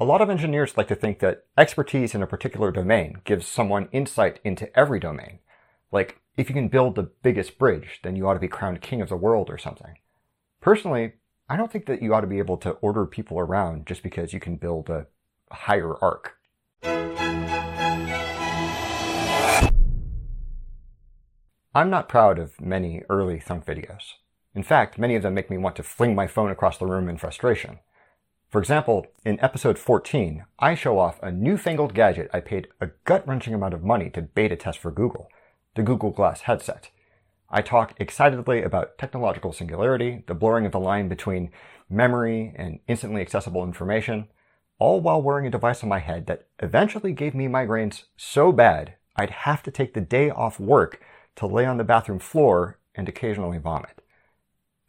A lot of engineers like to think that expertise in a particular domain gives someone insight into every domain. Like, if you can build the biggest bridge, then you ought to be crowned king of the world or something. Personally, I don't think that you ought to be able to order people around just because you can build a higher arc. I'm not proud of many early Thunk videos. In fact, many of them make me want to fling my phone across the room in frustration. For example, in episode 14, I show off a newfangled gadget I paid a gut-wrenching amount of money to beta test for Google, the Google Glass headset. I talk excitedly about technological singularity, the blurring of the line between memory and instantly accessible information, all while wearing a device on my head that eventually gave me migraines so bad I'd have to take the day off work to lay on the bathroom floor and occasionally vomit.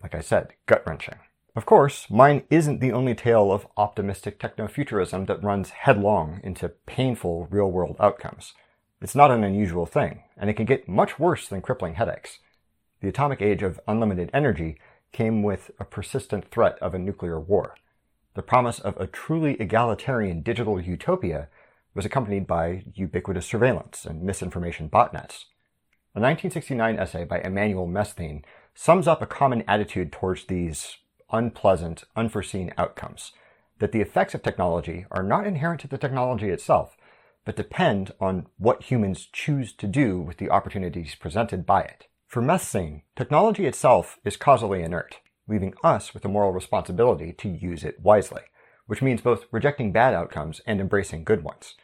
Like I said, gut wrenching. Of course, mine isn't the only tale of optimistic techno-futurism that runs headlong into painful real-world outcomes. It's not an unusual thing, and it can get much worse than crippling headaches. The atomic age of unlimited energy came with a persistent threat of a nuclear war. The promise of a truly egalitarian digital utopia was accompanied by ubiquitous surveillance and misinformation botnets. A 1969 essay by Emmanuel Mesthene sums up a common attitude towards these unpleasant, unforeseen outcomes. That the effects of technology are not inherent to the technology itself, but depend on what humans choose to do with the opportunities presented by it. For Mesthene, technology itself is causally inert, leaving us with the moral responsibility to use it wisely, which means both rejecting bad outcomes and embracing good ones.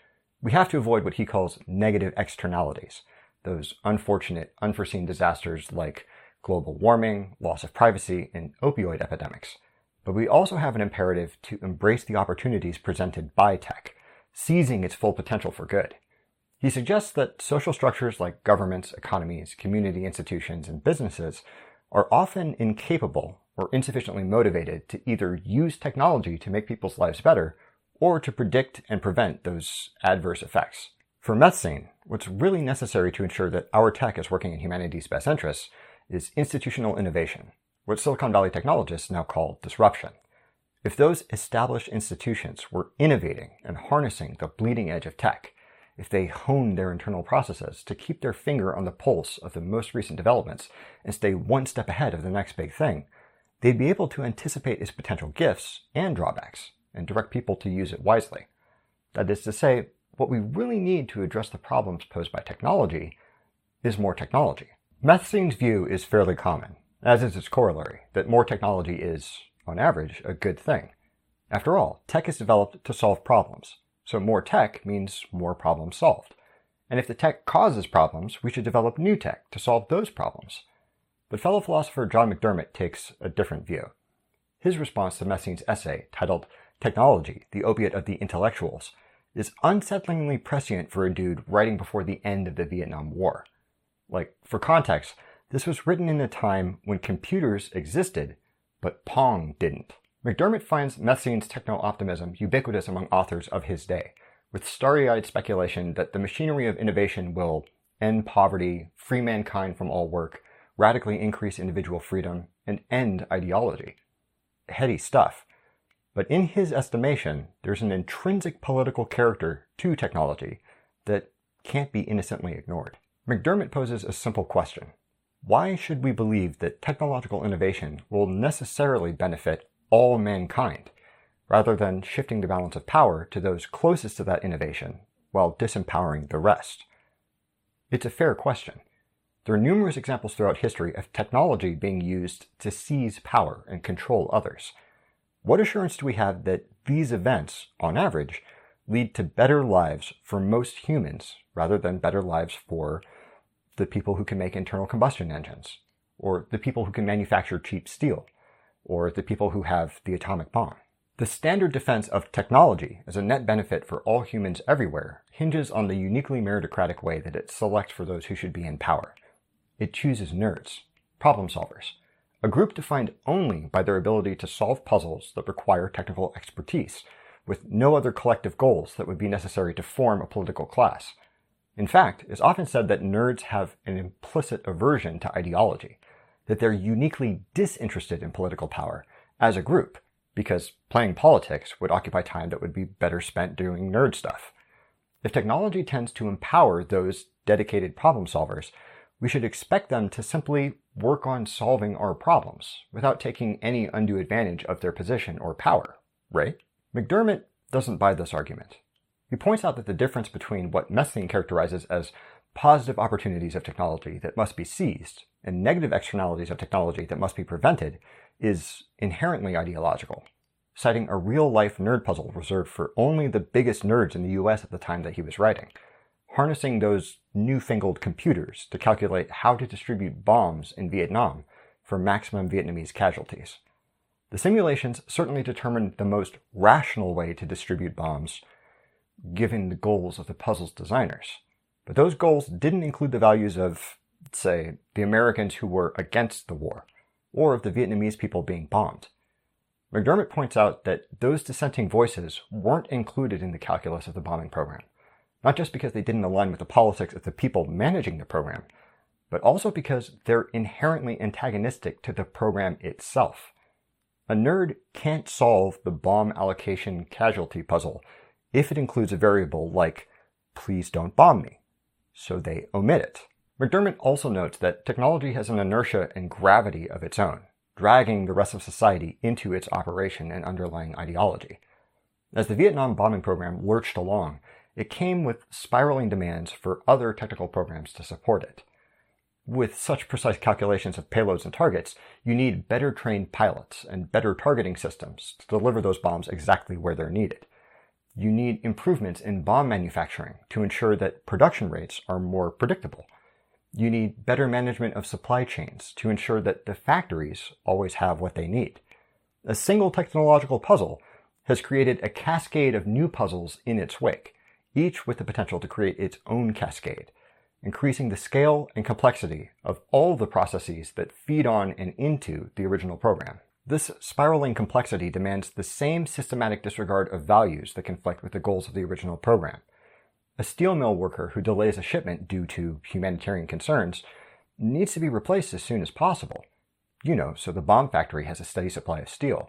We have to avoid what he calls negative externalities, those unfortunate, unforeseen disasters like global warming, loss of privacy, and opioid epidemics. But we also have an imperative to embrace the opportunities presented by tech, seizing its full potential for good. He suggests that social structures like governments, economies, community institutions, and businesses are often incapable or insufficiently motivated to either use technology to make people's lives better or to predict and prevent those adverse effects. For Mesthene, what's really necessary to ensure that our tech is working in humanity's best interests is institutional innovation, what Silicon Valley technologists now call disruption. If those established institutions were innovating and harnessing the bleeding edge of tech, if they honed their internal processes to keep their finger on the pulse of the most recent developments and stay one step ahead of the next big thing, they'd be able to anticipate its potential gifts and drawbacks and direct people to use it wisely. That is to say, what we really need to address the problems posed by technology is more technology. Mesthene's view is fairly common, as is its corollary, that more technology is, on average, a good thing. After all, tech is developed to solve problems, so more tech means more problems solved. And if the tech causes problems, we should develop new tech to solve those problems. But fellow philosopher John McDermott takes a different view. His response to Mesthene's essay, titled Technology, the Opiate of the Intellectuals, is unsettlingly prescient for a dude writing before the end of the Vietnam War. Like, for context, this was written in a time when computers existed, but Pong didn't. McDermott finds Mesthene's techno-optimism ubiquitous among authors of his day, with starry-eyed speculation that the machinery of innovation will end poverty, free mankind from all work, radically increase individual freedom, and end ideology. Heady stuff. But in his estimation, there's an intrinsic political character to technology that can't be innocently ignored. McDermott poses a simple question. Why should we believe that technological innovation will necessarily benefit all mankind, rather than shifting the balance of power to those closest to that innovation while disempowering the rest? It's a fair question. There are numerous examples throughout history of technology being used to seize power and control others. What assurance do we have that these events, on average, lead to better lives for most humans rather than better lives for the people who can make internal combustion engines, or the people who can manufacture cheap steel, or the people who have the atomic bomb. The standard defense of technology as a net benefit for all humans everywhere hinges on the uniquely meritocratic way that it selects for those who should be in power. It chooses nerds, problem solvers, a group defined only by their ability to solve puzzles that require technical expertise, with no other collective goals that would be necessary to form a political class. In fact, it's often said that nerds have an implicit aversion to ideology, that they're uniquely disinterested in political power as a group, because playing politics would occupy time that would be better spent doing nerd stuff. If technology tends to empower those dedicated problem solvers, we should expect them to simply work on solving our problems without taking any undue advantage of their position or power, right? McDermott doesn't buy this argument. He points out that the difference between what Mesthene characterizes as positive opportunities of technology that must be seized and negative externalities of technology that must be prevented is inherently ideological, citing a real life nerd puzzle reserved for only the biggest nerds in the US at the time that he was writing harnessing those newfangled computers to calculate how to distribute bombs in Vietnam for maximum Vietnamese casualties. The simulations certainly determined the most rational way to distribute bombs, given the goals of the puzzle's designers. But those goals didn't include the values of, say, the Americans who were against the war, or of the Vietnamese people being bombed. McDermott points out that those dissenting voices weren't included in the calculus of the bombing program not just because they didn't align with the politics of the people managing the program, but also because they're inherently antagonistic to the program itself. A nerd can't solve the bomb allocation casualty puzzle if it includes a variable like, please don't bomb me. So they omit it. McDermott also notes that technology has an inertia and gravity of its own, dragging the rest of society into its operation and underlying ideology. As the Vietnam bombing program lurched along, it came with spiraling demands for other technical programs to support it. With such precise calculations of payloads and targets, you need better trained pilots and better targeting systems to deliver those bombs exactly where they're needed. You need improvements in bomb manufacturing to ensure that production rates are more predictable. You need better management of supply chains to ensure that the factories always have what they need. A single technological puzzle has created a cascade of new puzzles in its wake each with the potential to create its own cascade, increasing the scale and complexity of all the processes that feed on and into the original program. This spiraling complexity demands the same systematic disregard of values that conflict with the goals of the original program. A steel mill worker who delays a shipment due to humanitarian concerns needs to be replaced as soon as possible. You know, so the bomb factory has a steady supply of steel.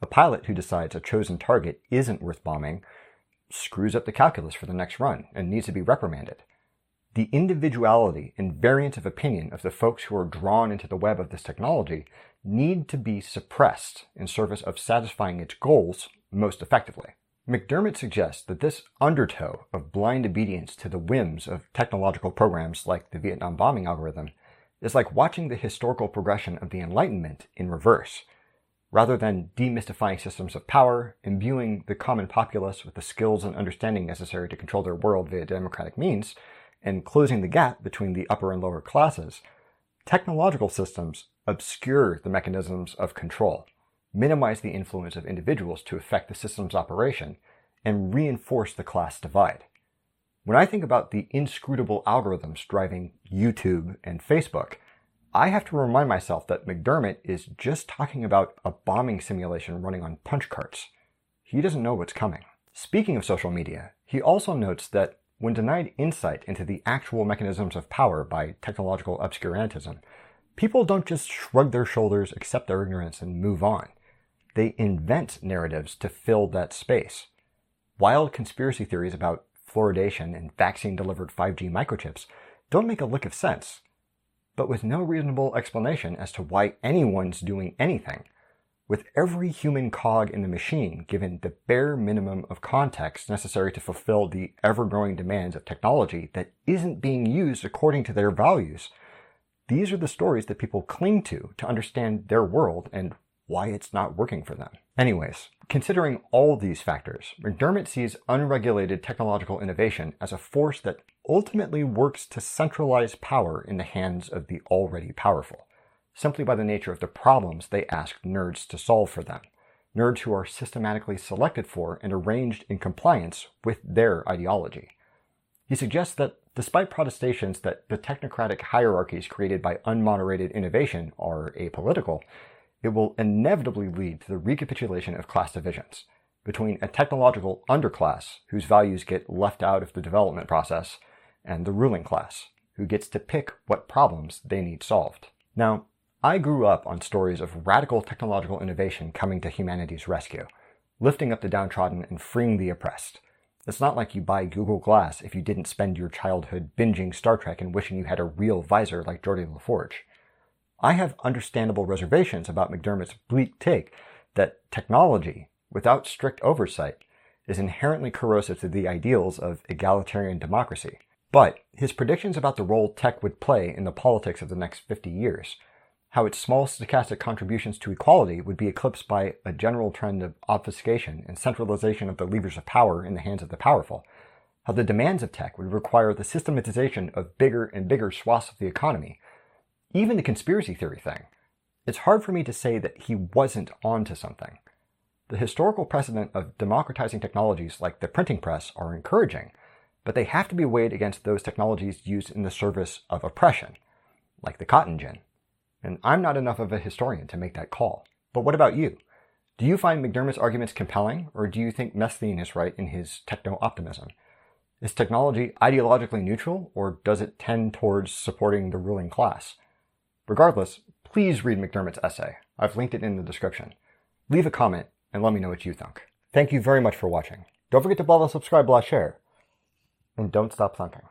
A pilot who decides a chosen target isn't worth bombing screws up the calculus for the next run and needs to be reprimanded. The individuality and variance of opinion of the folks who are drawn into the web of this technology need to be suppressed in service of satisfying its goals most effectively. McDermott suggests that this undertow of blind obedience to the whims of technological programs like the Vietnam bombing algorithm is like watching the historical progression of the Enlightenment in reverse, Rather than demystifying systems of power, imbuing the common populace with the skills and understanding necessary to control their world via democratic means, and closing the gap between the upper and lower classes, technological systems obscure the mechanisms of control, minimize the influence of individuals to affect the system's operation, and reinforce the class divide. When I think about the inscrutable algorithms driving YouTube and Facebook, I have to remind myself that McDermott is just talking about a bombing simulation running on punch cards. He doesn't know what's coming. Speaking of social media, he also notes that when denied insight into the actual mechanisms of power by technological obscurantism, people don't just shrug their shoulders, accept their ignorance, and move on. They invent narratives to fill that space. Wild conspiracy theories about fluoridation and vaccine delivered 5G microchips don't make a lick of sense but with no reasonable explanation as to why anyone's doing anything. With every human cog in the machine given the bare minimum of context necessary to fulfill the ever growing demands of technology that isn't being used according to their values, these are the stories that people cling to to understand their world and why it's not working for them. Anyways, considering all these factors, McDermott sees unregulated technological innovation as a force that ultimately works to centralize power in the hands of the already powerful, simply by the nature of the problems they ask nerds to solve for them. Nerds who are systematically selected for and arranged in compliance with their ideology. He suggests that despite protestations that the technocratic hierarchies created by unmoderated innovation are apolitical, it will inevitably lead to the recapitulation of class divisions between a technological underclass whose values get left out of the development process and the ruling class who gets to pick what problems they need solved. Now, I grew up on stories of radical technological innovation coming to humanity's rescue, lifting up the downtrodden and freeing the oppressed. It's not like you buy Google Glass if you didn't spend your childhood binging Star Trek and wishing you had a real visor like Geordi LaForge. I have understandable reservations about McDermott's bleak take that technology, without strict oversight, is inherently corrosive to the ideals of egalitarian democracy. But his predictions about the role tech would play in the politics of the next 50 years, how its small stochastic contributions to equality would be eclipsed by a general trend of obfuscation and centralization of the levers of power in the hands of the powerful, how the demands of tech would require the systematization of bigger and bigger swaths of the economy, even the conspiracy theory thing. It's hard for me to say that he wasn't onto something. The historical precedent of democratizing technologies like the printing press are encouraging, but they have to be weighed against those technologies used in the service of oppression, like the cotton gin. And I'm not enough of a historian to make that call. But what about you? Do you find McDermott's arguments compelling, or do you think Mesthene is right in his techno optimism? Is technology ideologically neutral, or does it tend towards supporting the ruling class? Regardless, please read McDermott's essay. I've linked it in the description. Leave a comment and let me know what you think. Thank you very much for watching. Don't forget to blah subscribe, blah share, and don't stop thunking.